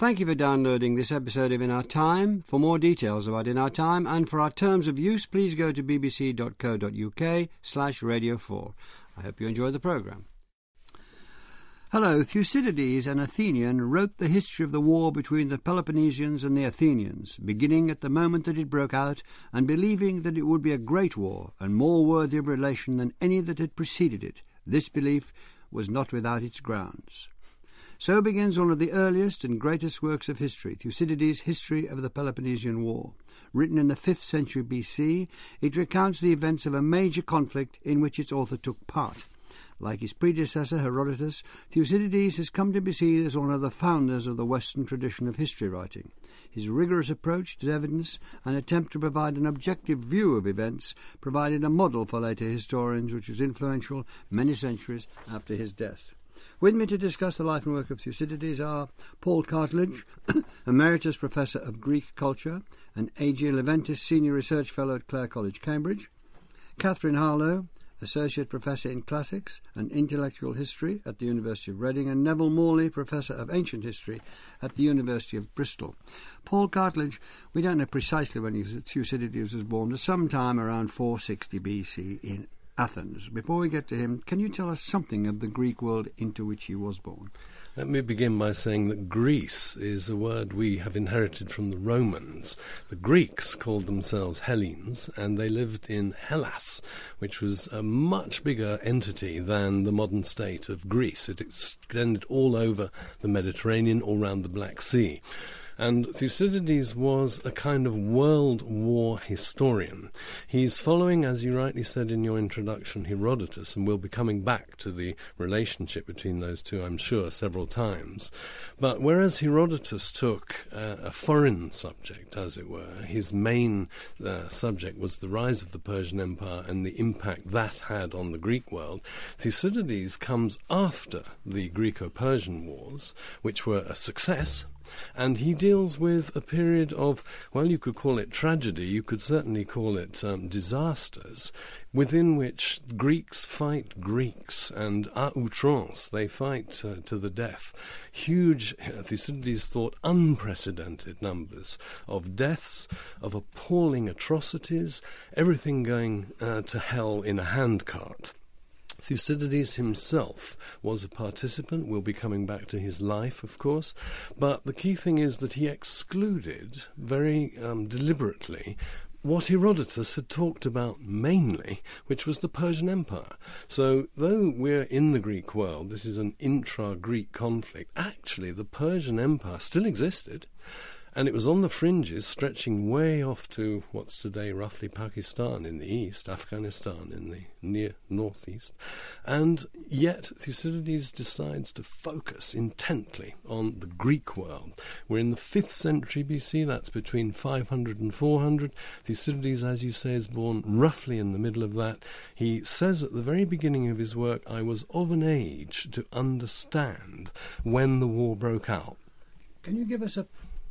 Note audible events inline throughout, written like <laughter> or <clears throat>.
Thank you for downloading this episode of In Our Time. For more details about In Our Time and for our terms of use, please go to bbc.co.uk slash radio 4. I hope you enjoy the programme. Hello, Thucydides, an Athenian, wrote the history of the war between the Peloponnesians and the Athenians, beginning at the moment that it broke out, and believing that it would be a great war, and more worthy of relation than any that had preceded it. This belief was not without its grounds. So begins one of the earliest and greatest works of history, Thucydides' History of the Peloponnesian War. Written in the 5th century BC, it recounts the events of a major conflict in which its author took part. Like his predecessor Herodotus, Thucydides has come to be seen as one of the founders of the Western tradition of history writing. His rigorous approach to evidence and attempt to provide an objective view of events provided a model for later historians which was influential many centuries after his death. With me to discuss the life and work of Thucydides are Paul Cartledge, <coughs> Emeritus Professor of Greek Culture and A.G. Leventis Senior Research Fellow at Clare College, Cambridge, Katherine Harloe, Associate Professor in Classics and Intellectual History at the University of Reading, and Neville Morley, Professor of Ancient History at the University of Bristol. Paul Cartledge, we don't know precisely when Thucydides was born, but sometime around 460 BC in Athens. Before we get to him, can you tell us something of the Greek world into which he was born? Let me begin by saying that Greece is a word we have inherited from the Romans. The Greeks called themselves Hellenes, and they lived in Hellas, which was a much bigger entity than the modern state of Greece. It extended all over the Mediterranean, all around the Black Sea. And Thucydides was a kind of world war historian. He's following, as you rightly said in your introduction, Herodotus, and we'll be coming back to the relationship between those two, I'm sure, several times. But whereas Herodotus took uh, a foreign subject, as it were, his main uh, subject was the rise of the Persian Empire and the impact that had on the Greek world, Thucydides comes after the Greco Persian Wars, which were a success and he deals with a period of, well, you could call it tragedy, you could certainly call it um, disasters, within which Greeks fight Greeks, and à outrance, they fight uh, to the death. Huge, Thucydides thought, unprecedented numbers of deaths, of appalling atrocities, everything going uh, to hell in a handcart. Thucydides himself was a participant. We'll be coming back to his life, of course. But the key thing is that he excluded very um, deliberately what Herodotus had talked about mainly, which was the Persian Empire. So, though we're in the Greek world, this is an intra Greek conflict, actually, the Persian Empire still existed and it was on the fringes, stretching way off to what's today roughly Pakistan in the east, Afghanistan in the near northeast. And yet Thucydides decides to focus intently on the Greek world. We're in the 5th century BC, that's between 500 and 400. Thucydides, as you say, is born roughly in the middle of that. He says at the very beginning of his work, I was of an age to understand when the war broke out. Can you give us a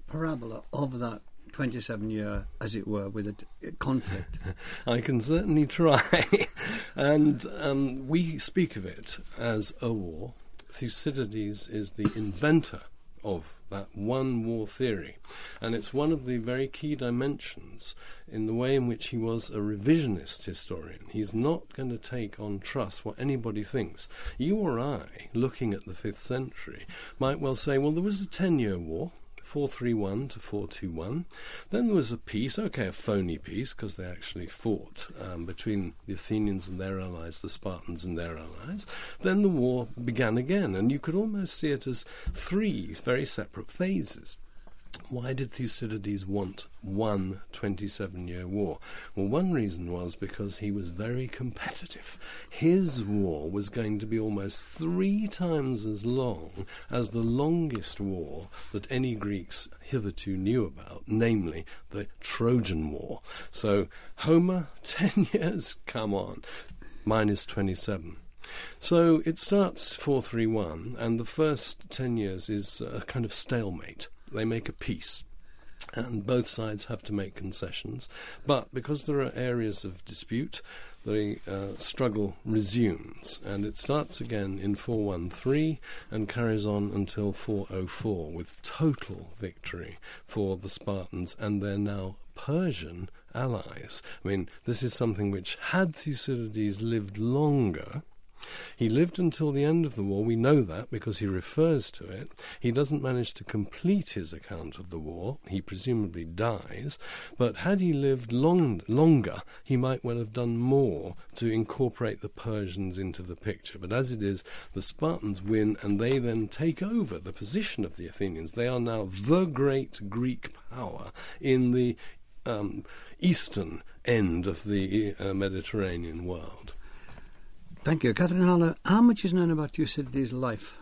parabola of that 27 year, as it were, with a conflict? <laughs> I can certainly try. <laughs> and um, we speak of it as a war. Thucydides is the inventor of that one war theory. And it's one of the very key dimensions in the way in which he was a revisionist historian. He's not going to take on trust what anybody thinks. You or I, looking at the fifth century, might well say, well, there was a 10 year war. 431 to 421. Then there was a peace, okay, a phony peace, because they actually fought um, between the Athenians and their allies, the Spartans and their allies. Then the war began again, and you could almost see it as three very separate phases. Why did Thucydides want one 27 year war? Well, one reason was because he was very competitive. His war was going to be almost three times as long as the longest war that any Greeks hitherto knew about, namely the Trojan War. So, Homer, <laughs> 10 years? Come on. Mine is 27. So it starts 431, and the first 10 years is a kind of stalemate they make a peace and both sides have to make concessions. But because there are areas of dispute, the uh, struggle resumes, and it starts again in 413 and carries on until 404 with total victory for the Spartans and their now Persian allies. I mean, this is something which, had Thucydides lived longer, he lived until the end of the war. We know that because he refers to it. He doesn't manage to complete his account of the war. He presumably dies. But had he lived long, longer, he might well have done more to incorporate the Persians into the picture. But as it is, the Spartans win and they then take over the position of the Athenians. They are now the great Greek power in the um, eastern end of the uh, Mediterranean world. Thank you. Katherine Harloe, how much is known about Thucydides' life?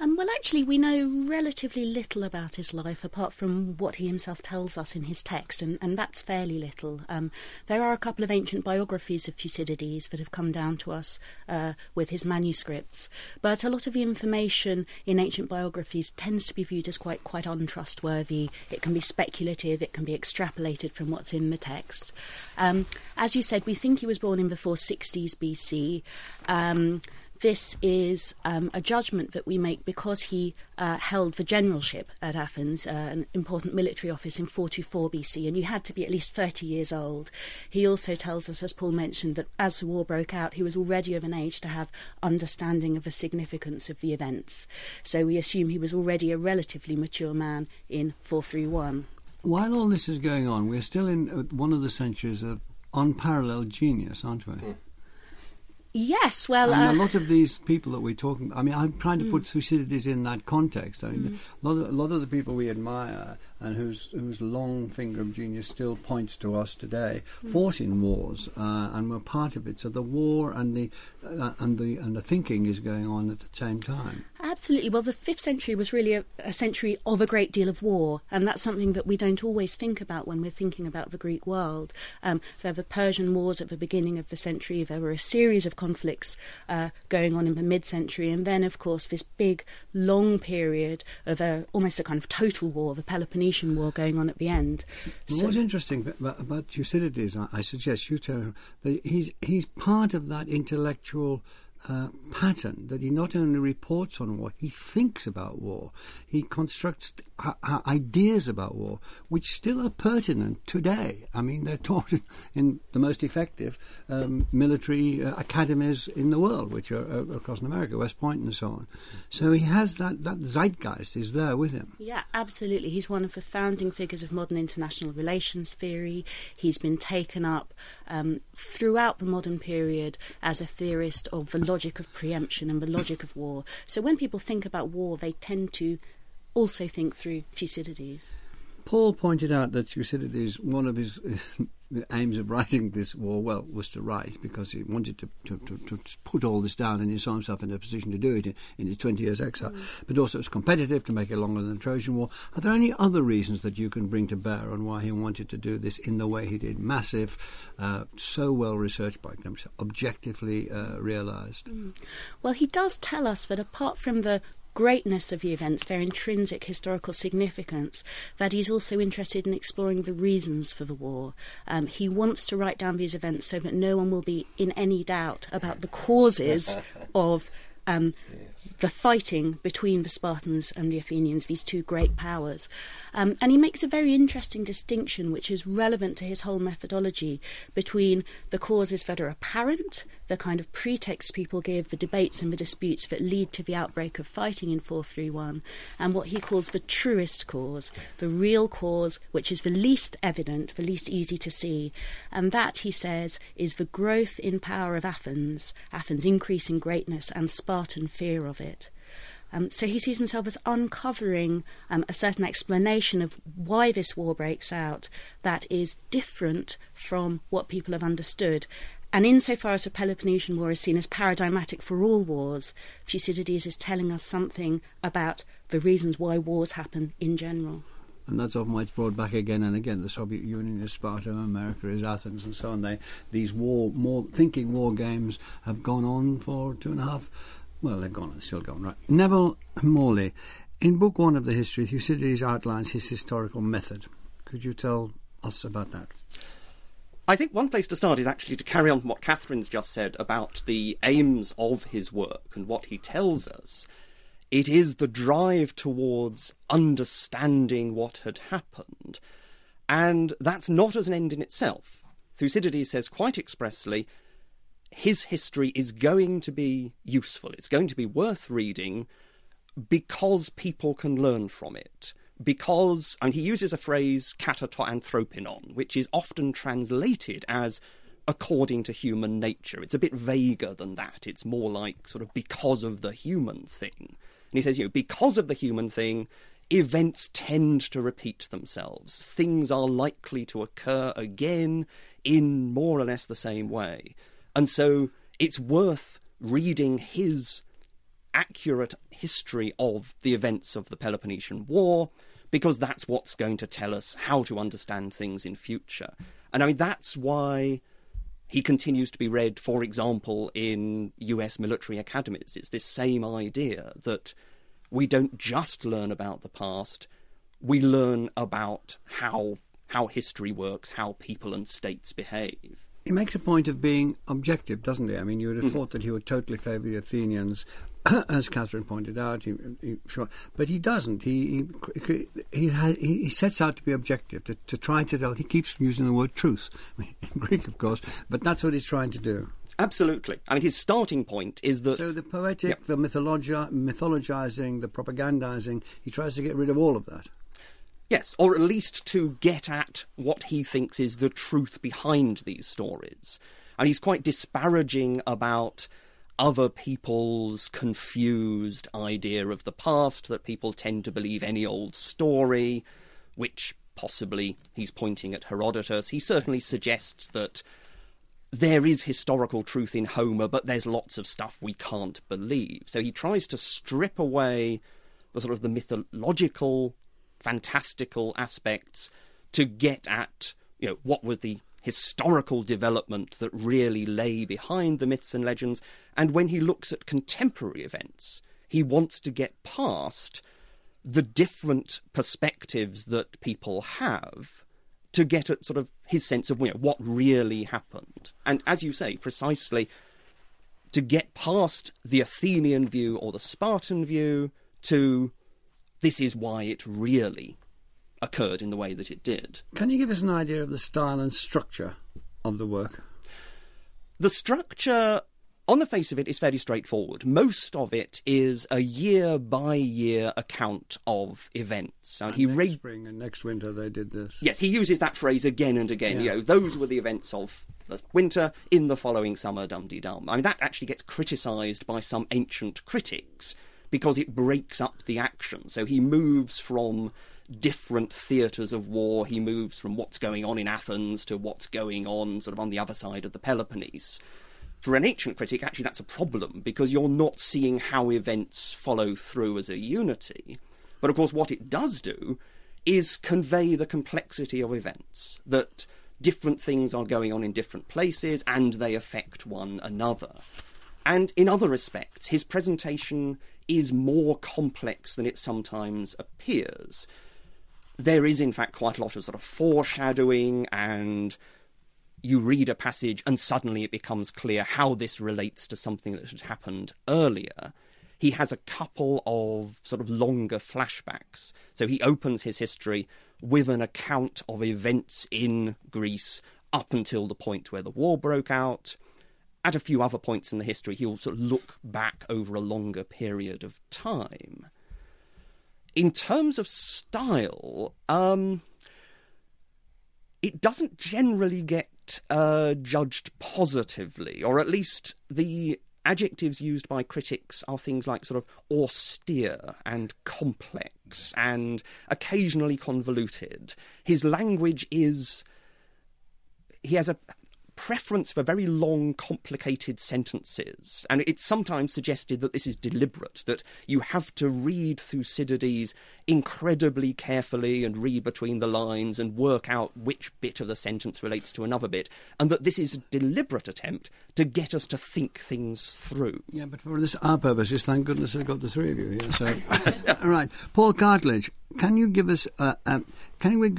Um, well, actually, we know relatively little about his life apart from what he himself tells us in his text, and, and that's fairly little. Um, there are a couple of ancient biographies of Thucydides that have come down to us uh, with his manuscripts, but a lot of the information in ancient biographies tends to be viewed as quite quite untrustworthy. It can be speculative, it can be extrapolated from what's in the text. Um, as you said, we think he was born in the 460s BC. This is um, a judgment that we make because he uh, held the generalship at Athens, uh, an important military office in 44 BC, and you had to be at least 30 years old. He also tells us, as Paul mentioned, that as the war broke out, he was already of an age to have understanding of the significance of the events. So we assume he was already a relatively mature man in 431. While all this is going on, we're still in uh, one of the centuries of unparalleled genius, aren't we? Mm. Yes, well, and uh, a lot of these people that we're talking. I mean, I'm trying to mm. put Thucydides in that context. I mean, mm. a, lot of, a lot of the people we admire and whose whose long finger of genius still points to us today mm. fought in wars uh, and were part of it. So the war and the uh, and the and the thinking is going on at the same time. Absolutely. Well, the fifth century was really a, a, century of a great deal of war, and that's something that we don't always think about when we're thinking about the Greek world. Um, there were the Persian Wars at the beginning of the century. There were a series of conflicts uh, going on in the mid-century, and then, of course, this big, long period of a, almost a kind of total war, the Peloponnesian War, going on at the end. So, What's interesting about, about Thucydides, I, I suggest you tell him that he's he's part of that intellectual uh, pattern that he not only reports on war, he thinks about war. He constructs uh, uh, ideas about war, which still are pertinent today. I mean, they're <laughs> taught in, the most effective um, military uh, academies in the world, which are uh, across America, West Point, and so on. So he has that, that zeitgeist is there with him. Yeah, absolutely. He's one of the founding figures of modern international relations theory. He's been taken up um, throughout the modern period as a theorist of the logic of preemption and the logic of war. So when people think about war, they tend to also think through Thucydides. Paul pointed out that you Thucydides, one of his <laughs> aims of writing this war, well, was to write because he wanted to, to, to, to, put all this down and he saw himself in a position to do it in, in his 20 years exile. Mm. But also it was competitive to make it longer than the Trojan War. Are there any other reasons that you can bring to bear on why he wanted to do this in the way he did? Massive, uh, so well researched by objectively uh, realised. Mm. Well, he does tell us that apart from the greatness of the events, their intrinsic historical significance, that he's also interested in exploring the reasons for the war. Um, he wants to write down these events so that no one will be in any doubt about the causes <laughs> of um, yes. the fighting between the Spartans and the Athenians, these two great powers. Um, and he makes a very interesting distinction, which is relevant to his whole methodology, between the causes that are apparent, the kind of pretexts people give, the debates and the disputes that lead to the outbreak of fighting in 431, and what he calls the truest cause, the real cause, which is the least evident, the least easy to see. And that, he says, is the growth in power of Athens, Athens' increasing greatness and Sparta Spartan fear of it. Um, so he sees himself as uncovering um, a certain explanation of why this war breaks out that is different from what people have understood. And insofar as the Peloponnesian War is seen as paradigmatic for all wars, Thucydides is telling us something about the reasons why wars happen in general. And that's often why it's brought back again and again. The Soviet Union is Sparta, America is Athens, and so on. They, these war, more thinking war games have gone on for two and a half well, they've gone and still gone, right. Neville Morley, in Book One of the History, Thucydides outlines his historical method. Could you tell us about that? I think one place to start is actually to carry on what Katherine's just said about the aims of his work and what he tells us. It is the drive towards understanding what had happened. And that's not as an end in itself. Thucydides says quite expressly his history is going to be useful, it's going to be worth reading because people can learn from it. Because, and he uses a phrase, kata to anthropinon, which is often translated as according to human nature. It's a bit vaguer than that. It's more like sort of because of the human thing. And he says, you know, because of the human thing, events tend to repeat themselves. Things are likely to occur again in more or less the same way. And so it's worth reading his accurate history of the events of the Peloponnesian War because that's what's going to tell us how to understand things in future. And I mean, that's why he continues to be read, for example, in US military academies. It's this same idea that we don't just learn about the past, we learn about how, how history works, how people and states behave. He makes a point of being objective, doesn't he? I mean, you would have mm. thought that he would totally favour the Athenians, <clears throat> as Katherine pointed out. He, he, sure, but he doesn't. He he he, he, sets out to be objective, to, to try to tell. He keeps using the word truth <laughs> in Greek, of course, but that's what he's trying to do. Absolutely. I mean, his starting point is that. So the poetic, yep. the mythologi- mythologizing, the propagandizing, he tries to get rid of all of that. Yes, or at least to get at what he thinks is the truth behind these stories. And he's quite disparaging about other people's confused idea of the past, that people tend to believe any old story, which possibly he's pointing at Herodotus. He certainly suggests that there is historical truth in Homer, but there's lots of stuff we can't believe. So he tries to strip away the sort of the mythological fantastical aspects to get at you know what was the historical development that really lay behind the myths and legends. And when he looks at contemporary events he wants to get past the different perspectives that people have to get at sort of his sense of you know, what really happened. And as you say precisely to get past the athenian view or the spartan view to this is why it really occurred in the way that it did. Can you give us an idea of the style and structure of the work? The structure, on the face of it, is fairly straightforward. Most of it is a year by year account of events. And, and he next spring and next winter they did this. Yes, he uses that phrase again and again. Yeah. You know, those were the events of the winter in the following summer, dum de dum. I mean, that actually gets criticised by some ancient critics because it breaks up the action. So he moves from different theatres of war. He moves from what's going on in Athens to what's going on sort of on the other side of the Peloponnese. For an ancient critic, actually, that's a problem because you're not seeing how events follow through as a unity. But of course, what it does do is convey the complexity of events, that different things are going on in different places and they affect one another. And in other respects, his presentation is more complex than it sometimes appears. There is, in fact, quite a lot of sort of foreshadowing, and you read a passage and suddenly it becomes clear how this relates to something that had happened earlier. He has a couple of sort of longer flashbacks. So he opens his history with an account of events in Greece up until the point where the war broke out at a few other points in the history, he'll sort of look back over a longer period of time. In terms of style, um, it doesn't generally get uh, judged positively, or at least the adjectives used by critics are things like sort of austere and complex and occasionally convoluted. His language is. He has a preference for very long, complicated sentences. And it's sometimes suggested that this is deliberate, that you have to read Thucydides incredibly carefully and read between the lines and work out which bit of the sentence relates to another bit, and that this is a deliberate attempt to get us to think things through. Yeah, but for this our purposes, thank goodness I've got the three of you here. So, <laughs> all right, Paul Cartledge, can you give us, uh, um, can we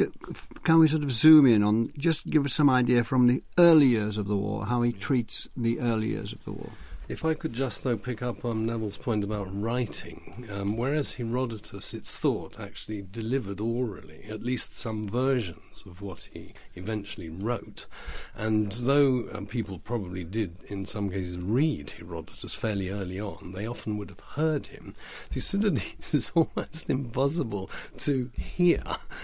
can we sort of zoom in on just give us some idea from the early years of the war, how he treats the early years of the war? If I could just, though, pick up on Neville's point about writing, um, whereas Herodotus, it's thought, actually delivered orally at least some versions of what he eventually wrote. And though um, people probably did, in some cases, read Herodotus fairly early on, they often would have heard him. Thucydides <laughs> is almost impossible to hear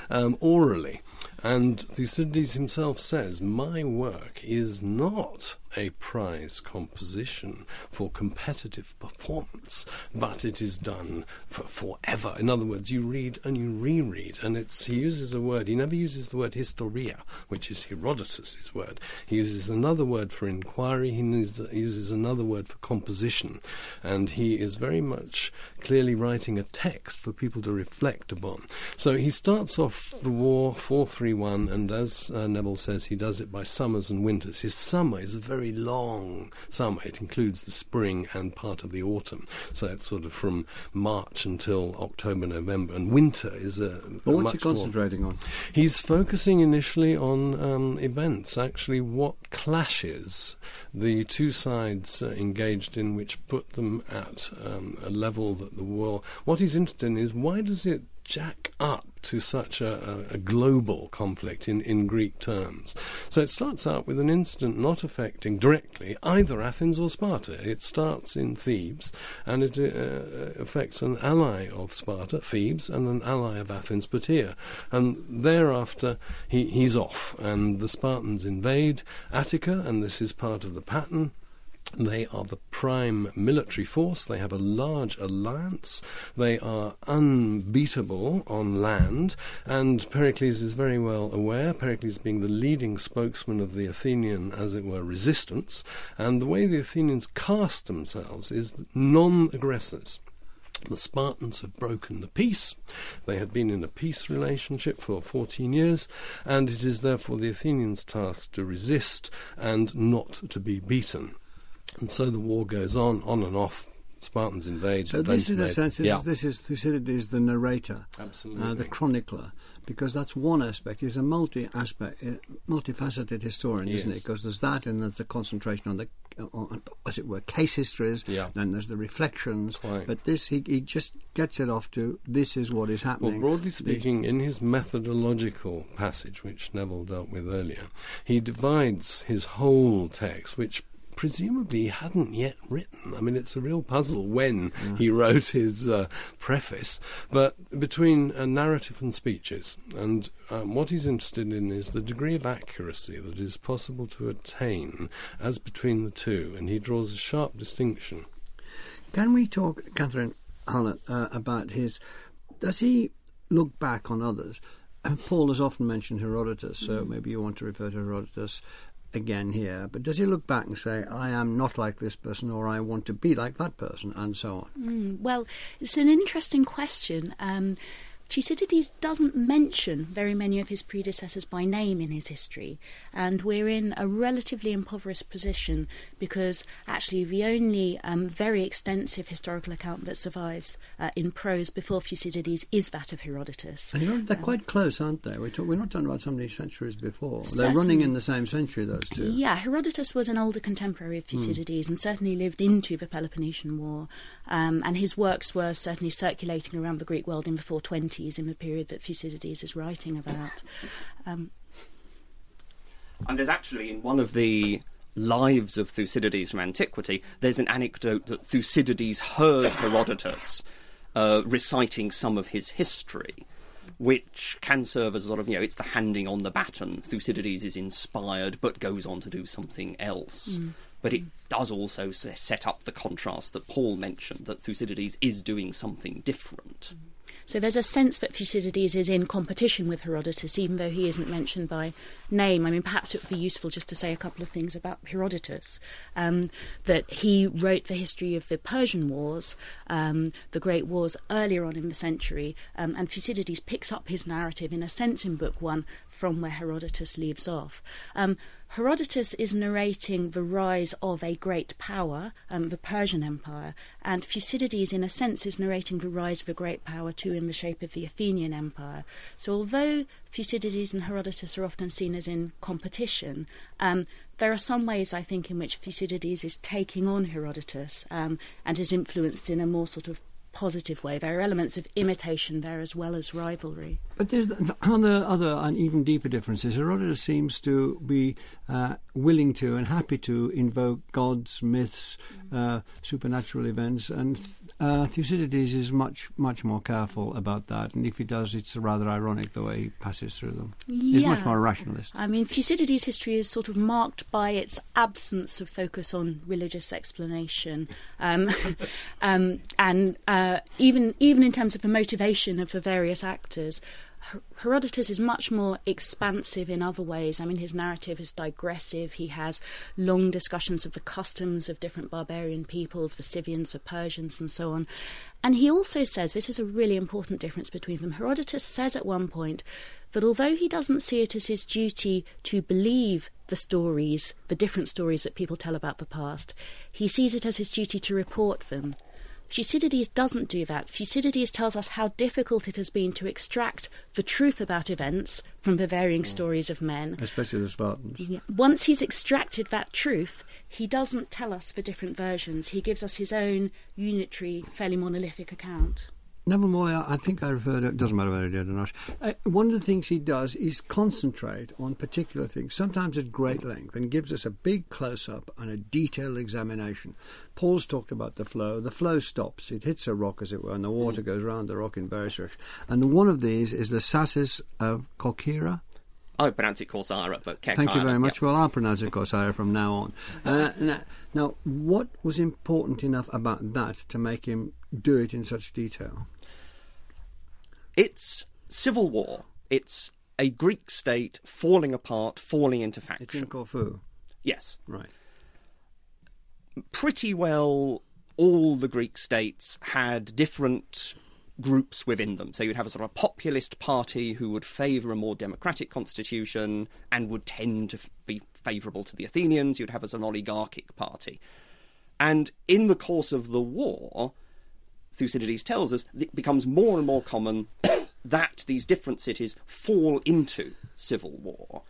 um, orally. And Thucydides himself says, My work is not a prize composition for competitive performance, but it is done for forever. In other words, you read and you reread, and it's, he uses a word, he never uses the word historia, which is Herodotus's word. He uses another word for inquiry, he uses another word for composition, and he is very much clearly writing a text for people to reflect upon. So he starts off the war 431 everyone, and as uh, Neville says, he does it by summers and winters. His summer is a very long summer. It includes the spring and part of the autumn. So it's sort of from March until October, November. And winter is a. Well, what's he concentrating more. on? He's focusing initially on um, events, actually, what clashes the two sides uh, engaged in, which put them at um, a level that the world. What he's interested in is why does it jack up to such a, a, global conflict in, in Greek terms. So it starts out with an incident not affecting directly either Athens or Sparta. It starts in Thebes and it uh, affects an ally of Sparta, Thebes, and an ally of Athens, Plataea. And thereafter he, he's off and the Spartans invade Attica, and this is part of the pattern. They are the prime military force. They have a large alliance. They are unbeatable on land. And Pericles is very well aware, Pericles being the leading spokesman of the Athenian, as it were, resistance. And the way the Athenians cast themselves is non aggressors. The Spartans have broken the peace. They had been in a peace relationship for 14 years, and it is therefore the Athenians' task to resist and not to be beaten. And so the war goes on, on and off. Spartans invade. So this is a sense. This, yeah. is, this is Thucydides, the narrator, absolutely, uh, the chronicler, because that's one aspect. He's a multi-aspect, uh, multifaceted historian, isn't it? Because there's that, and there's the concentration on the, on, as it were, case histories. Yeah. Then there's the reflections. Quite. But this, he, he just gets it off to this is what is happening. Well, broadly speaking, in his methodological passage, which Neville dealt with earlier, he divides his whole text, which presumably he hadn't yet written. I mean, it's a real puzzle when yeah. he wrote his uh, preface, but between uh, narrative and speeches. And um, what he's interested in is the degree of accuracy that is possible to attain as between the two, and he draws a sharp distinction. Can we talk, Katherine Harloe, uh, about his. Does he look back on others? Paul has often mentioned Herodotus, so mm. maybe you want to refer to Herodotus again here, but does he look back and say, I am not like this person or I want to be like that person, and so on? Mm, well, it's an interesting question. Um, Thucydides doesn't mention very many of his predecessors by name in his history, and we're in a relatively impoverished position because actually the only um, very extensive historical account that survives uh, in prose before Thucydides is that of Herodotus. And you know, they're um, quite close, aren't they? We're, talk- we're, not talking about so many centuries before. They're running in the same century, those two. Yeah, Herodotus was an older contemporary of hmm. Thucydides mm. and certainly lived into the Peloponnesian War, um, and his works were certainly circulating around the Greek world in the 420s, in the period that Thucydides is writing about. Um, and there's actually in one of the lives of Thucydides from antiquity, there's an anecdote that Thucydides heard Herodotus uh, reciting some of his history, which can serve as a sort of, you know, it's the handing on the baton. Thucydides is inspired but goes on to do something else. Mm. But it does also set up the contrast that Paul mentioned that Thucydides is doing something different. Mm. So there's a sense that Thucydides is in competition with Herodotus, even though he isn't mentioned by name. I mean, perhaps it would be useful just to say a couple of things about Herodotus. Um, that he wrote the history of the Persian Wars, um, the Great Wars earlier on in the century, um, and Thucydides picks up his narrative in a sense in Book One from where Herodotus leaves off. Um, Herodotus is narrating the rise of a great power, um, the Persian Empire, and Thucydides, in a sense, is narrating the rise of a great power too in the shape of the Athenian Empire. So, although Thucydides and Herodotus are often seen as in competition, um, there are some ways, I think, in which Thucydides is taking on Herodotus um, and is influenced in a more sort of positive way. There are elements of imitation there as well as rivalry. But there's other, other and even deeper differences. Herodotus seems to be uh, willing to and happy to invoke gods, myths, uh, supernatural events, and uh, Thucydides is much, much more careful about that. And if he does, it's rather ironic the way he passes through them. Yeah. He's much more rationalist. I mean, Thucydides' history is sort of marked by its absence of focus on religious explanation, um, <laughs> um, and uh, even even in terms of the motivation of the various actors. Herodotus is much more expansive in other ways. I mean, his narrative is digressive. He has long discussions of the customs of different barbarian peoples, the Scythians, the Persians, and so on. And he also says this is a really important difference between them. Herodotus says at one point that although he doesn't see it as his duty to believe the stories, the different stories that people tell about the past, he sees it as his duty to report them. Thucydides doesn't do that. Thucydides tells us how difficult it has been to extract the truth about events from the varying mm. stories of men. Especially the Spartans. Yeah. Once he's extracted that truth, he doesn't tell us the different versions. He gives us his own unitary, fairly monolithic account. Neville Morley, I think I referred to, it doesn't matter whether I did or not. Uh, one of the things he does is concentrate on particular things, sometimes at great length, and gives us a big close up and a detailed examination. Paul's talked about the flow. The flow stops, it hits a rock, as it were, and the water mm. goes round the rock in various directions. And one of these is the stasis of Kerkyra. I pronounce it Corcyra, but Thank you very much. Well, I'll pronounce it Corcyra from now on. <laughs> Uh, now, now, what was important enough about that to make him do it in such detail? It's civil war. It's a Greek state falling apart, falling into faction. It's in Corfu. Yes. Right. Pretty well all the Greek states had different groups within them. So you'd have a sort of a populist party who would favour a more democratic constitution and would tend to be favourable to the Athenians. You'd have as an oligarchic party. And in the course of the war, Thucydides tells us, it becomes more and more common <coughs> that these different cities fall into civil war.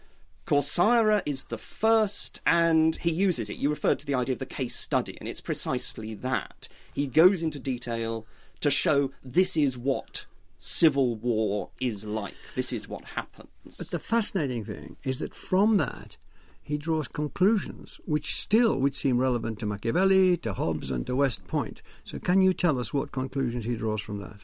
Corcyra is the first, and he uses it. You referred to the idea of the case study, and it's precisely that. He goes into detail to show this is what civil war is like. This is what happens. But the fascinating thing is that from that, he draws conclusions which still would seem relevant to Machiavelli, to Hobbes, and to West Point. So, can you tell us what conclusions he draws from that?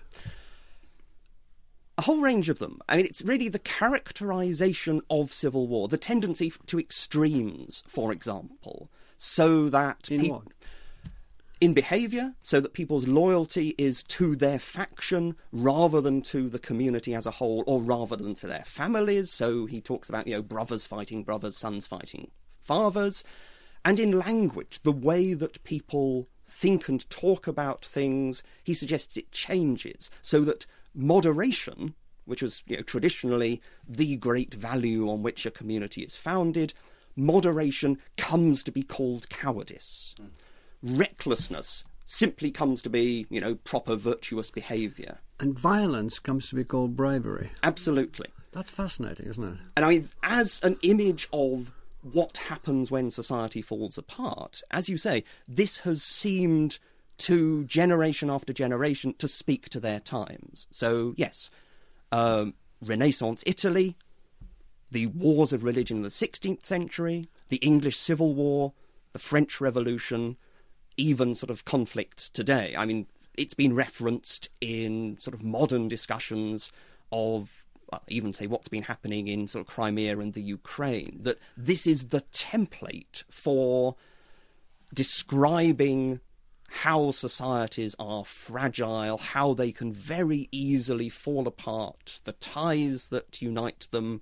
A whole range of them. I mean, it's really the characterization of civil war, the tendency to extremes, for example, so that. In what? In behaviour, so that people's loyalty is to their faction rather than to the community as a whole, or rather than to their families. So he talks about, you know, brothers fighting brothers, sons fighting fathers. And in language, the way that people think and talk about things, he suggests it changes so that moderation, which was you know, traditionally the great value on which a community is founded, moderation comes to be called cowardice. Mm recklessness simply comes to be, you know, proper virtuous behaviour. And violence comes to be called bravery. Absolutely. That's fascinating, isn't it? And I mean, as an image of what happens when society falls apart, as you say, this has seemed to generation after generation to speak to their times. So, yes, um, Renaissance Italy, the wars of religion in the 16th century, the English Civil War, the French Revolution, even sort of conflicts today. I mean, it's been referenced in sort of modern discussions of well, even say what's been happening in sort of Crimea and the Ukraine, that this is the template for describing how societies are fragile, how they can very easily fall apart, the ties that unite them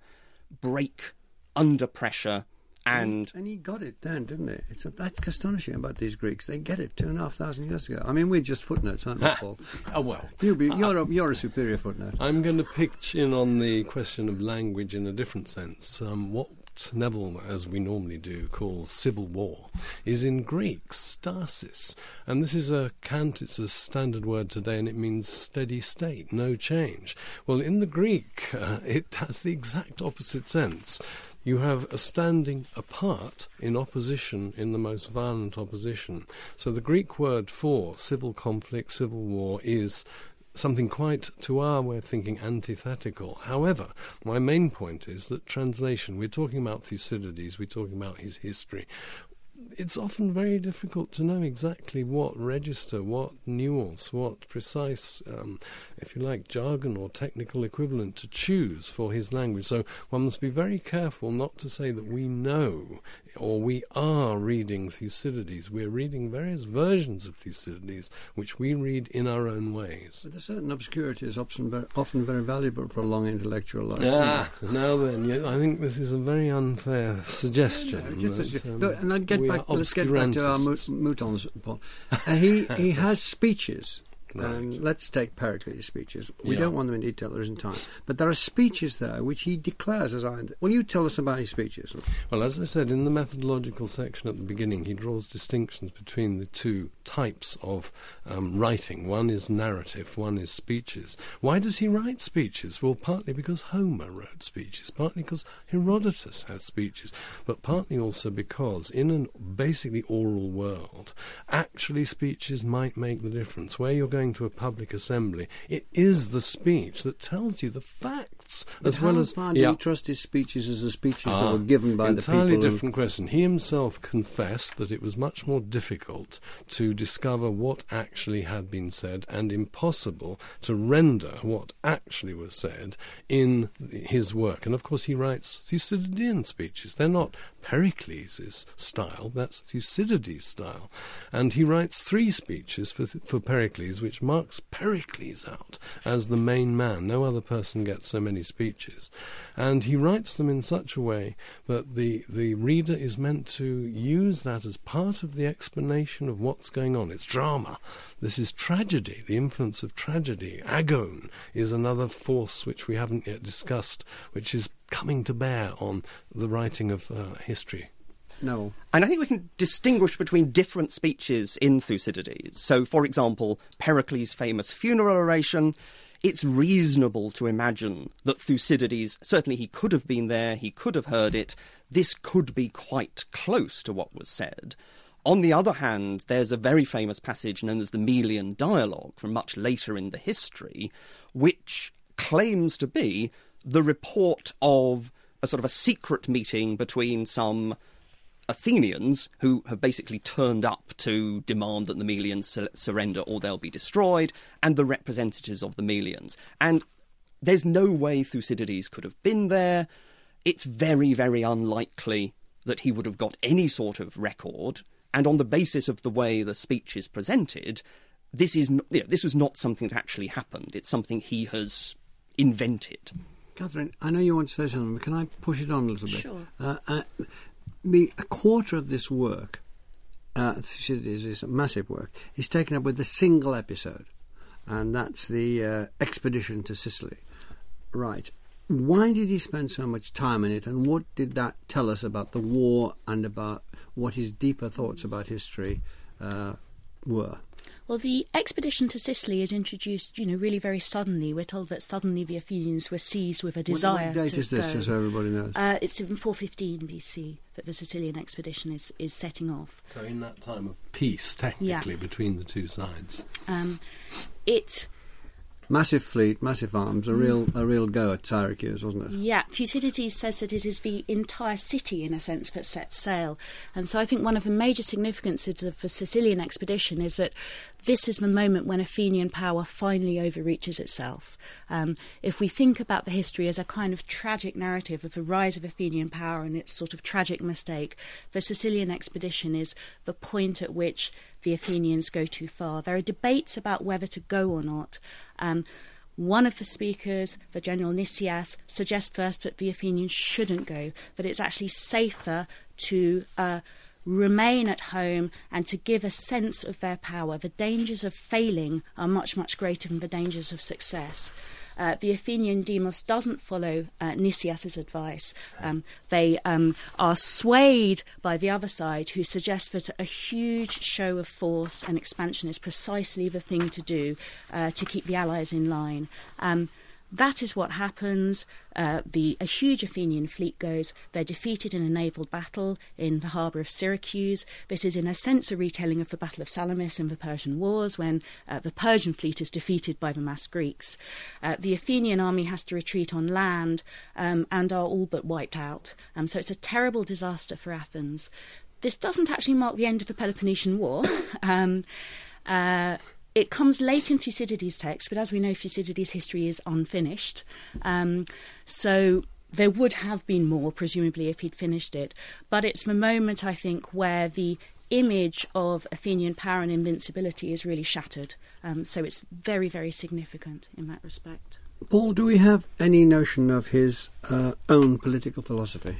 break under pressure and and he got it then, didn't he? It's a, that's astonishing about these Greeks. They get it two and a half thousand years ago. I mean, we're just footnotes, aren't we, Paul? <laughs> oh well, you be, you're a, you're a superior footnote. I'm going to pitch in on the question of language in a different sense. Um, what what Neville, as we normally do, calls civil war, is in Greek, stasis. And this is a cant, it's a standard word today, and it means steady state, no change. Well, in the Greek, uh, it has the exact opposite sense you have a standing apart in opposition, in the most violent opposition. So the Greek word for civil conflict, civil war, is something quite, to our way of thinking, antithetical. However, my main point is that translation, we're talking about Thucydides, we're talking about his history it's often very difficult to know exactly what register, what nuance, what precise, um, if you like, jargon or technical equivalent to choose for his language. So one must be very careful not to say that we know or we are reading Thucydides. We're reading various versions of Thucydides, which we read in our own ways. But a certain obscurity is often very, often very valuable for a long intellectual life. Ah, now then, I think this is a very unfair suggestion. No, that, um, no, and I'd get back, let's get back to our moutons, Paul. Uh, he, he <laughs> has speeches Right. And let's take Pericles' speeches. We yeah. don't want them in detail, there isn't time. But there are speeches there which he declares as I. Will you tell us about his speeches? Well, as I said, in the methodological section at the beginning, he draws distinctions between the two types of um, writing. One is narrative, one is speeches. Why does he write speeches? Well, partly because Homer wrote speeches, partly because Herodotus has speeches, but partly also because in a basically oral world, actually speeches might make the difference. Where you're going going to a public assembly, it is the speech that tells you the facts but as well as. Far do yeah. trust his speeches as the speeches ah, that were given by the people? Entirely different question. He himself confessed that it was much more difficult to discover what actually had been said and impossible to render what actually was said in his work. And of course, he writes Thucydidean speeches. They're not Pericles' style, that's Thucydides' style. And he writes three speeches for, for Pericles, which marks Pericles out as the main man. No other person gets so many speeches. And he writes them in such a way that the, the reader is meant to use that as part of the explanation of what's going on. It's drama. This is tragedy, the influence of tragedy. Agon is another force which we haven't yet discussed, which is coming to bear on the writing of uh, history. No. And I think we can distinguish between different speeches in Thucydides. So, for example, Pericles' famous funeral oration. It's reasonable to imagine that Thucydides, certainly he could have been there, he could have heard it, this could be quite close to what was said. On the other hand, there's a very famous passage known as the Melian Dialogue from much later in the history, which claims to be the report of a sort of a secret meeting between some Athenians who have basically turned up to demand that the Melians su- surrender or they'll be destroyed, and the representatives of the Melians. And there's no way Thucydides could have been there. It's very, very unlikely that he would have got any sort of record. And on the basis of the way the speech is presented, this is you know, this was not something that actually happened. It's something he has invented. Katherine, I know you want to say something, but can I push it on a little bit? Sure. Uh, uh, the, a quarter of this work, uh, is a massive work, is taken up with a single episode, and that's the uh, expedition to Sicily. Right. Why did he spend so much time in it, and what did that tell us about the war and about what his deeper thoughts about history uh, were? Well, the expedition to Sicily is introduced, you know, really very suddenly. We're told that suddenly the Athenians were seized with a desire what, what date to is this, go. just so everybody knows? Uh, it's in 415 BC that the Sicilian expedition is, is setting off. So in that time of peace, technically, yeah. between the two sides. Um, it Massive fleet, massive arms, a real a real go at Syracuse, wasn't it? Yeah, Thucydides says that it is the entire city, in a sense, that sets sail. And so I think one of the major significances of the Sicilian expedition is that this is the moment when Athenian power finally overreaches itself. Um, if we think about the history as a kind of tragic narrative of the rise of Athenian power and its sort of tragic mistake, the Sicilian expedition is the point at which the Athenians go too far. There are debates about whether to go or not. Um, one of the speakers, the General Nicias, suggests first that the Athenians shouldn't go, that it's actually safer to uh, remain at home and to give a sense of their power. The dangers of failing are much, much greater than the dangers of success. Uh, the Athenian demos doesn't follow uh, Nicias's advice. Um, they um, are swayed by the other side, who suggests that a huge show of force and expansion is precisely the thing to do uh, to keep the allies in line. Um, that is what happens. Uh, the a huge Athenian fleet goes. They're defeated in a naval battle in the harbour of Syracuse. This is, in a sense, a retelling of the Battle of Salamis in the Persian Wars, when uh, the Persian fleet is defeated by the massed Greeks. Uh, the Athenian army has to retreat on land um, and are all but wiped out. Um, so it's a terrible disaster for Athens. This doesn't actually mark the end of the Peloponnesian War. <laughs> um, uh, it comes late in Thucydides' text, but as we know, Thucydides' history is unfinished. Um, so there would have been more, presumably, if he'd finished it. But it's the moment, I think, where the image of Athenian power and invincibility is really shattered. Um, so it's very, very significant in that respect. Paul, do we have any notion of his uh, own political philosophy?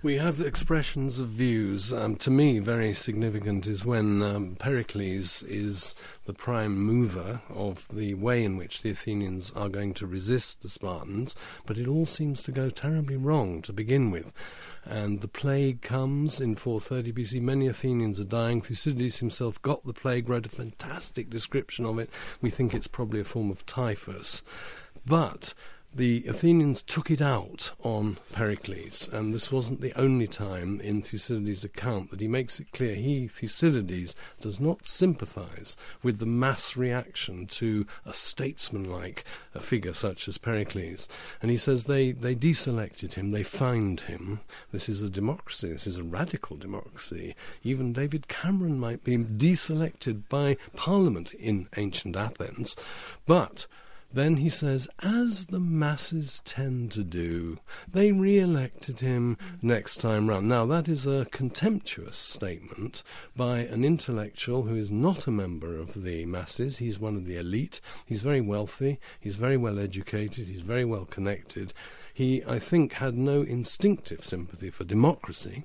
We have expressions of views. Um, to me, very significant is when um, Pericles is the prime mover of the way in which the Athenians are going to resist the Spartans, but it all seems to go terribly wrong to begin with. And the plague comes in 430 BC. Many Athenians are dying. Thucydides himself got the plague, wrote a fantastic description of it. We think it's probably a form of typhus. But the Athenians took it out on Pericles, and this wasn't the only time in Thucydides' account that he makes it clear he, Thucydides, does not sympathize with the mass reaction to a statesmanlike a figure such as Pericles. And he says they, they deselected him, they fined him. This is a democracy, this is a radical democracy. Even David Cameron might be deselected by Parliament in ancient Athens. But then he says, as the masses tend to do, they re elected him next time round. Now, that is a contemptuous statement by an intellectual who is not a member of the masses. He's one of the elite. He's very wealthy. He's very well educated. He's very well connected. He, I think, had no instinctive sympathy for democracy,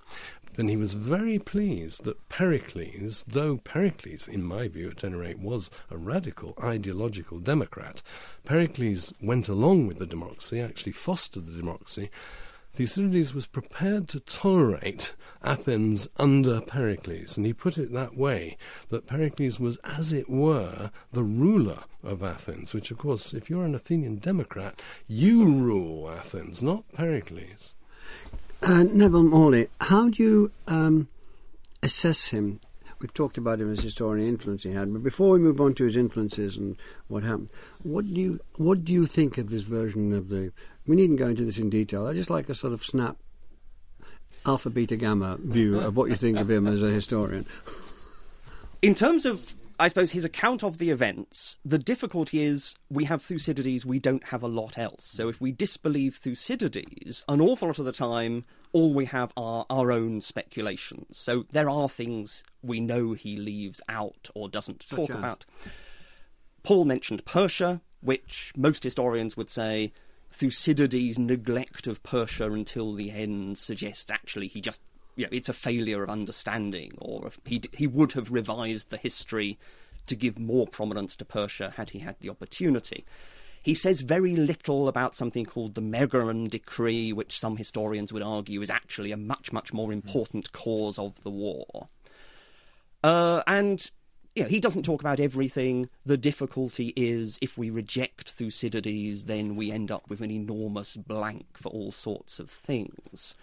then he was very pleased that Pericles, though Pericles, in my view at any rate, was a radical ideological democrat, Pericles went along with the democracy, actually fostered the democracy. Thucydides was prepared to tolerate Athens under Pericles, and he put it that way that Pericles was, as it were, the ruler of Athens, which, of course, if you're an Athenian democrat, you rule Athens, not Pericles. Uh, Neville Morley, how do you um, assess him? We've talked about him as historian influence he had, but before we move on to his influences and what happened, what do you what do you think of this version of the? We needn't go into this in detail. I just like a sort of snap, alpha, beta, gamma view of what you think of him as a historian. In terms of I suppose his account of the events, the difficulty is we have Thucydides, we don't have a lot else. So if we disbelieve Thucydides, an awful lot of the time, all we have are our own speculations. So there are things we know he leaves out or doesn't Such talk as. about. Paul mentioned Persia, which most historians would say Thucydides' neglect of Persia until the end suggests actually he just you know, it's a failure of understanding, or he he would have revised the history to give more prominence to Persia had he had the opportunity. He says very little about something called the Megarian Decree, which some historians would argue is actually a much, much more important cause of the war. Uh, and you know, he doesn't talk about everything. The difficulty is if we reject Thucydides, then we end up with an enormous blank for all sorts of things.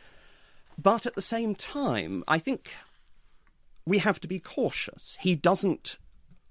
But at the same time, I think we have to be cautious. He doesn't,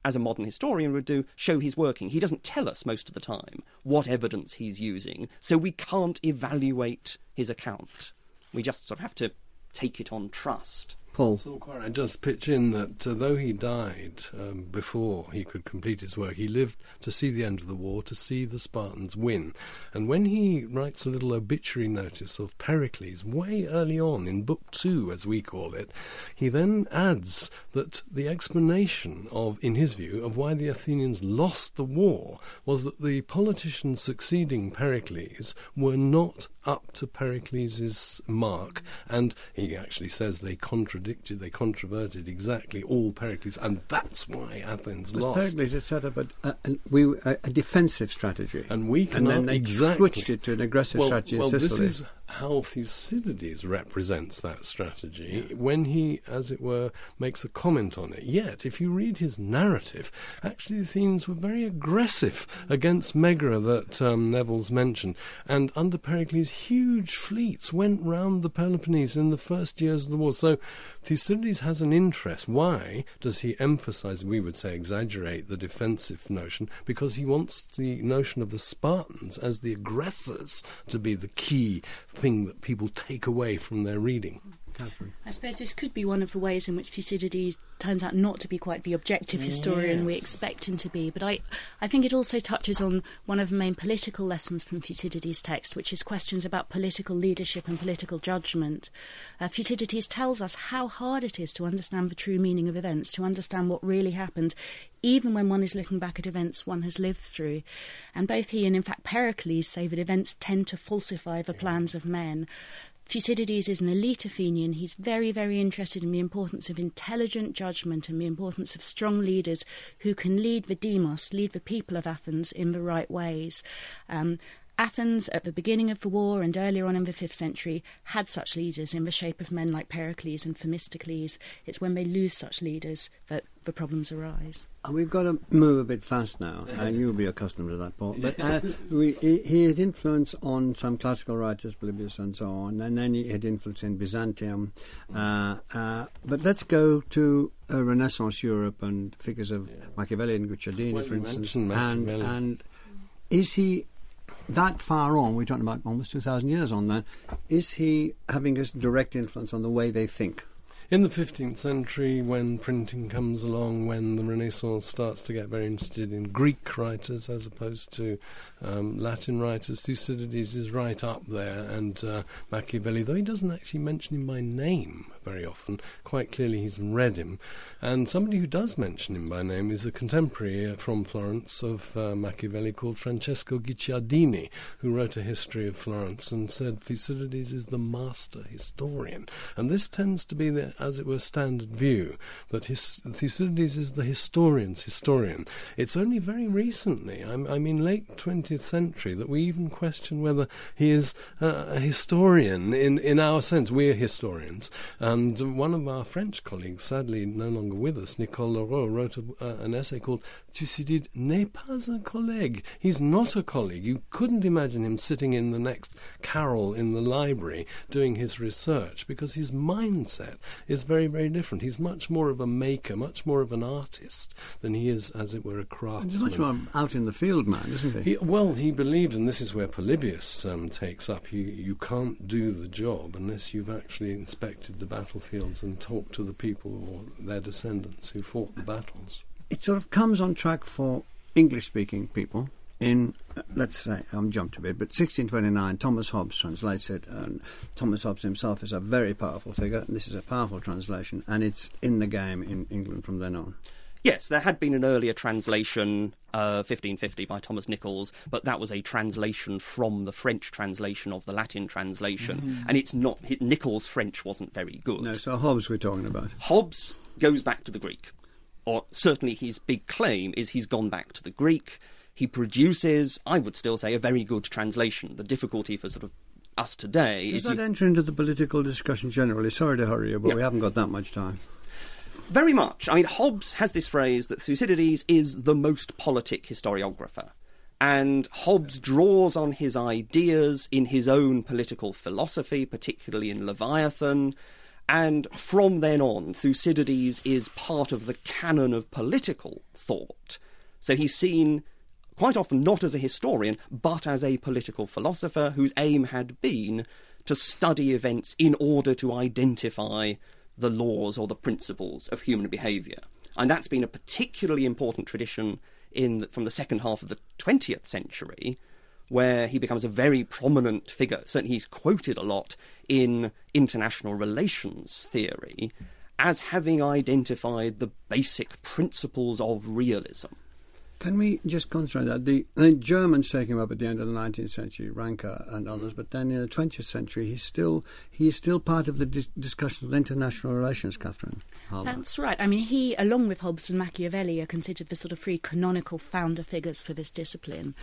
as a modern historian would do, show his working. He doesn't tell us most of the time what evidence he's using, so we can't evaluate his account. We just sort of have to take it on trust. Paul. I just pitch in that uh, though he died um, before he could complete his work, he lived to see the end of the war, to see the Spartans win. And when he writes a little obituary notice of Pericles, way early on in Book Two, as we call it, he then adds that the explanation of, in his view, of why the Athenians lost the war was that the politicians succeeding Pericles were not up to Pericles' mark, and he actually says they contradicted, they controverted exactly all Pericles, and that's why Athens lost. Pericles had set up a, a, a, we, a, defensive strategy, and we and then they exactly. switched it to an aggressive well, strategy. Well, in this Sicily. is how Thucydides represents that strategy when he, as it were, makes a comment on it. Yet, if you read his narrative, actually the Athenians were very aggressive against Megara that um, Neville's mentioned, and under Pericles, huge fleets went round the Peloponnese in the first years of the war. So Thucydides has an interest. Why does he emphasize, we would say exaggerate, the defensive notion? Because he wants the notion of the Spartans as the aggressors to be the key thing that people take away from their reading. Katherine. I suppose this could be one of the ways in which Thucydides turns out not to be quite the objective historian we expect him to be. But I, I think it also touches on one of the main political lessons from Thucydides' text, which is questions about political leadership and political judgment. Uh, Thucydides tells us how hard it is to understand the true meaning of events, to understand what really happened, even when one is looking back at events one has lived through. And both he and, in fact, Pericles say that events tend to falsify the plans of men. Thucydides is an elite Athenian. He's very, very interested in the importance of intelligent judgment and the importance of strong leaders who can lead the demos, lead the people of Athens in the right ways. Um, Athens, at the beginning of the war and earlier on in the 5th century, had such leaders in the shape of men like Pericles and Themistocles. It's when they lose such leaders that the problems arise. And we've got to move a bit fast now. Uh, <laughs> you'll be accustomed to that, Paul. But uh, we, he, he had influence on some classical writers, Polybius and so on, and then he had influence in Byzantium. Uh, uh, but let's go to uh, Renaissance Europe and figures of Machiavelli and Guicciardini, Well, for instance. And, and is he that far on? We're talking about almost 2,000 years on that. Is he having a direct influence on the way they think? In the 15th century, when printing comes along, when the Renaissance starts to get very interested in Greek writers as opposed to um, Latin writers, Thucydides is right up there, and uh, Machiavelli, though he doesn't actually mention him by name very often, quite clearly he's read him. And somebody who does mention him by name is a contemporary uh, from Florence of uh, Machiavelli called Francesco Guicciardini, who wrote a history of Florence and said Thucydides is the master historian. And this tends to be, the, as it were, standard view that his, Thucydides is the historian's historian. It's only very recently, I, I mean late 20th century, that we even question whether he is uh, a historian in, in our sense. We're historians. And one of our French colleagues, sadly no longer with us, Nicole Loraux, wrote a, uh, an essay called Thucydide n'est pas un collègue. He's not a colleague. You couldn't imagine him sitting in the next carrel in the library doing his research because his mindset is very, very different. He's much more of a maker, much more of an artist than he is, as it were, a craftsman. He's much more out in the field man, isn't he? He, well, he believed, and this is where Polybius um, takes up, you, you can't do the job unless you've actually inspected the battlefields and talked to the people or their descendants who fought the battles. it sort of comes on track for English speaking people in, let's say, I'm jumped a bit, but 1629, Thomas Hobbes translates it, and Thomas Hobbes himself is a very powerful figure, and this is a powerful translation, and it's in the game in England from then on. Yes, there had been an earlier translation, uh, 1550, by Thomas Nicolls, but that was a translation from the French translation of the Latin translation, and it's not. Nicolls' French wasn't very good. No, so Hobbes we're talking about. Hobbes goes back to the Greek, or certainly his big claim is he's gone back to the Greek. He produces, I would still say, a very good translation. The difficulty for sort of us today Does is you- that enter into the political discussion generally? Sorry to hurry you, but we haven't got that much time. Very much. I mean, Hobbes has this phrase that Thucydides is the most politic historiographer. And Hobbes draws on his ideas in his own political philosophy, particularly in Leviathan. And from then on, Thucydides is part of the canon of political thought. So he's seen quite often not as a historian, but as a political philosopher whose aim had been to study events in order to identify the laws or the principles of human behaviour. And that's been a particularly important tradition in the, from the second half of the 20th century, where he becomes a very prominent figure. Certainly, he's quoted a lot in international relations theory as having identified the basic principles of realism. Can we just concentrate on that? The, the Germans take him up at the end of the 19th century, Ranke and others, but then in the 20th century, he's still he's still part of the dis- discussion of international relations, Katherine. That's right. I mean, he, along with Hobbes and Machiavelli, are considered the sort of three canonical founder figures for this discipline.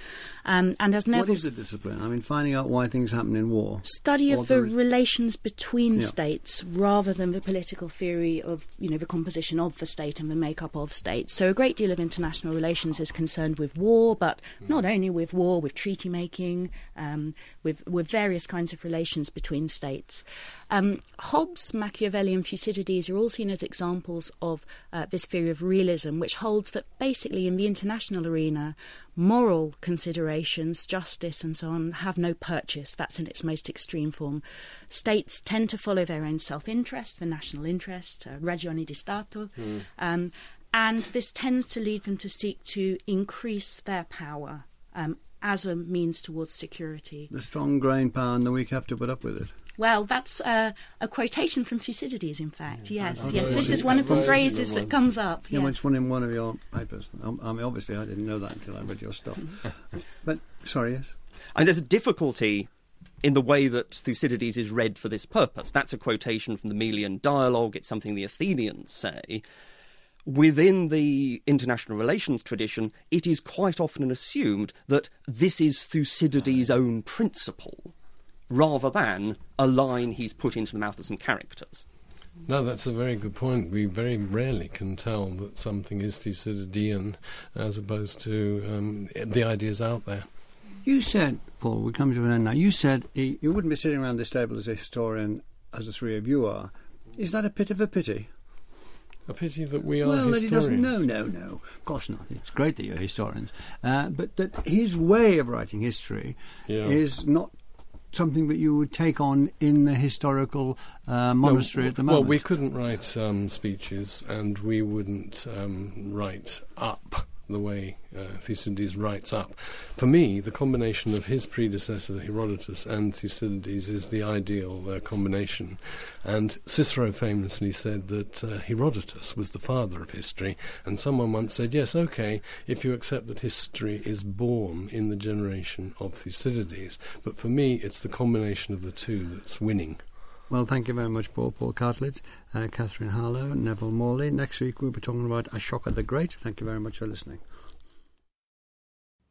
Um, and as Neville, what is the discipline? I mean, finding out why things happen in war. Study of the relations between Yeah. states, rather than the political theory of you know the composition of the state and the makeup of states. So a great deal of international relations is concerned with war, but not only with war, with treaty making, um, with with various kinds of relations between states. Um, Hobbes, Machiavelli, and Thucydides are all seen as examples of uh, this theory of realism, which holds that basically in the international arena, moral considerations, justice, and so on, have no purchase. That's in its most extreme form. States tend to follow their own self interest, the national interest, uh, di Stato. Um, and this tends to lead them to seek to increase their power um, as a means towards security. The strong grain power and the weak have to put up with it. Well, that's uh, a quotation from Thucydides, in fact. Yes, yes. This is one of the phrases that comes up. Yeah, well, yes. it's one in one of your papers. Um, I mean, obviously, I didn't know that until I read your stuff. <laughs> but sorry, yes. And there's a difficulty in the way that Thucydides is read for this purpose. That's a quotation from the Melian dialogue. It's something the Athenians say. Within the international relations tradition, it is quite often assumed that this is Thucydides' own principle, rather than a line he's put into the mouth of some characters. No, that's a very good point. We very rarely can tell that something is Thucydidean as opposed to um, the ideas out there. You said, Paul, we're coming to an end now. You said he, you wouldn't be sitting around this table as a historian, as the three of you are. Is that a bit of a pity? A pity that we are well, historians. No, no, no. Of course not. It's great that you're historians, uh, but that his way of writing history Yeah. is not something that you would take on in the historical uh, monastery at the moment? Well, we couldn't write um, speeches, and we wouldn't um, write up the way uh, Thucydides writes up. For me, the combination of his predecessor Herodotus and Thucydides is the ideal uh, combination. And Cicero famously said that uh, Herodotus was the father of history, and someone once said, "Yes, okay, if you accept that history is born in the generation of Thucydides, but for me, it's the combination of the two that's winning." Well, thank you very much, Paul. Paul Cartledge, uh, Katherine Harloe, Neville Morley. Next week we'll be talking about Ashoka the Great. Thank you very much for listening.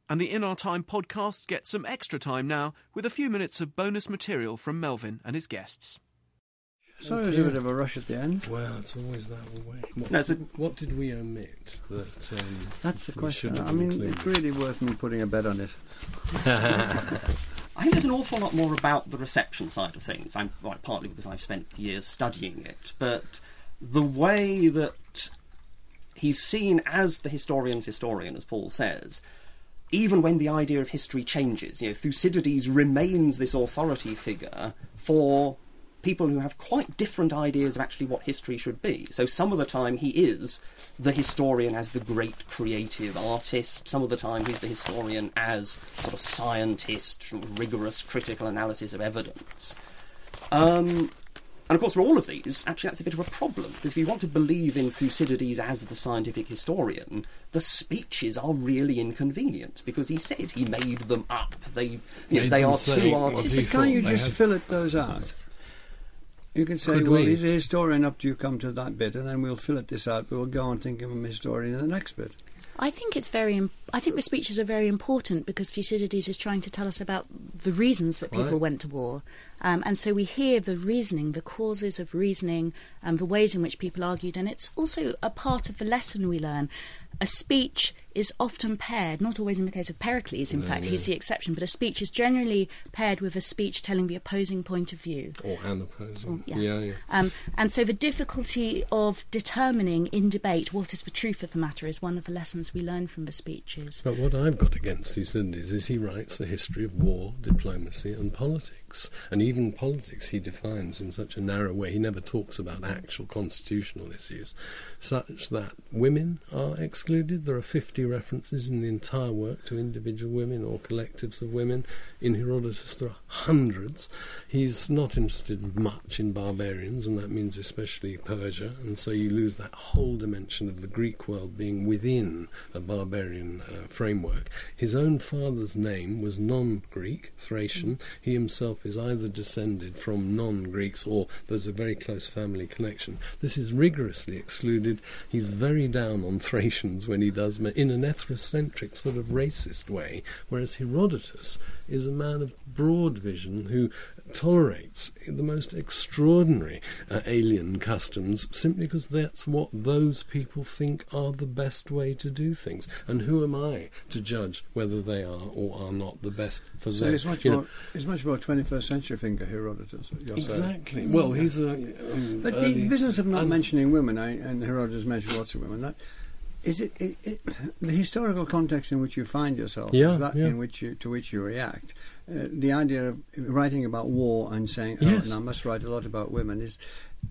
And the In Our Time podcast gets some extra time now with a few minutes of bonus material from Melvyn and his guests. Sorry, there's a bit of a rush at the end. Well, it's always that way. What, No, it's what did we omit that? Um, That's the question. I mean, included? it's really worth me putting a bet on it. <laughs> I think there's an awful lot more about the reception side of things. I'm well, partly because I've spent years studying it, but the way that he's seen as the historian's historian, as Paul says, even when the idea of history changes, you know, Thucydides remains this authority figure for people who have quite different ideas of actually what history should be. So some of the time he is the historian as the great creative artist, some of the time he's the historian as sort of scientist, sort of rigorous critical analysis of evidence. Um, and of course, for all of these, actually, that's a bit of a problem because if you want to believe in Thucydides as the scientific historian, the speeches are really inconvenient because he said he made them up. They, you know, Made they are too what artistic. he But can't you just had- fill it those out? You can say, Could well, we? he's a historian up to you come to that bit, and then we'll fill it this out. We'll go on thinking of him a historian in the next bit. I think it's very. Im- I think the speeches are very important because Thucydides is trying to tell us about the reasons that people Right. went to war, um, and so we hear the reasoning, the causes of reasoning, and the ways in which people argued, and it's also a part of the lesson we learn. A speech is often paired, not always in the case of Pericles. In No, fact, no. he's the exception, but a speech is generally paired with a speech telling the opposing point of view. or an opposing. Yeah. yeah, yeah. Um, and so the difficulty of determining in debate what is the truth of the matter is one of the lessons we learn from the speeches. But what I've got against Thucydides is he writes the history of war, diplomacy, and politics. Politics, and even politics he defines in such a narrow way. He never talks about actual constitutional issues, such that women are excluded. There are 50 references in the entire work to individual women or collectives of women. In Herodotus, there are hundreds. He's not interested much in barbarians, and that means especially Persia, and so you lose that whole dimension of the Greek world being within a barbarian uh, framework. His own father's name was non Greek, Thracian. He himself is either descended from non Greeks or there's a very close family connection. This is rigorously excluded. He's very down on Thracians when he does, in an ethnocentric sort of racist way, whereas Herodotus is a man of broad vision who tolerates the most extraordinary uh, alien customs simply because that's what those people think are the best way to do things. And who am I to judge whether they are or are not the best for so them? It's much, more, it's much more 21st century thinker, Herodotus. exactly. Saying. Well, he's a. Um, but the business of not mentioning women, I, and Herodotus mentioned lots of women, that is it, it, it, the historical context in which you find yourself yeah, is that yeah. in which you, to which you react Uh, the idea of writing about war and saying oh yes. and I must write a lot about women is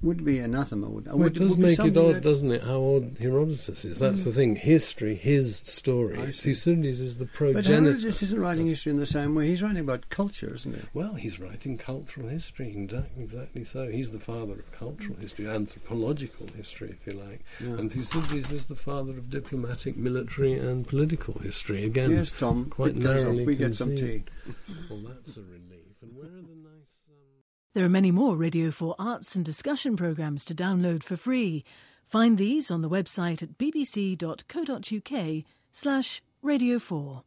would be anathema. Would, well, would, it does would make it odd, that... doesn't it, how odd Herodotus is? That's mm. the thing. History, his story. Thucydides is the progenitor. But Herodotus isn't writing history in the same way. He's writing about culture, isn't he? Well, he's writing cultural history. Exactly, exactly so. He's the father of cultural history, anthropological history, if you like. Yeah. And Thucydides is the father of diplomatic, military, and political history. Again, yes, Tom. Quite narrowly We get some tea. well, that's a relief. And where are the? There are many more Radio 4 arts and discussion programmes to download for free. Find these on the website at bbc.co.uk slash Radio 4.